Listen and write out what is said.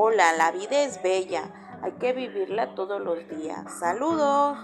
Hola, la vida es bella, hay que vivirla todos los días. Saludos.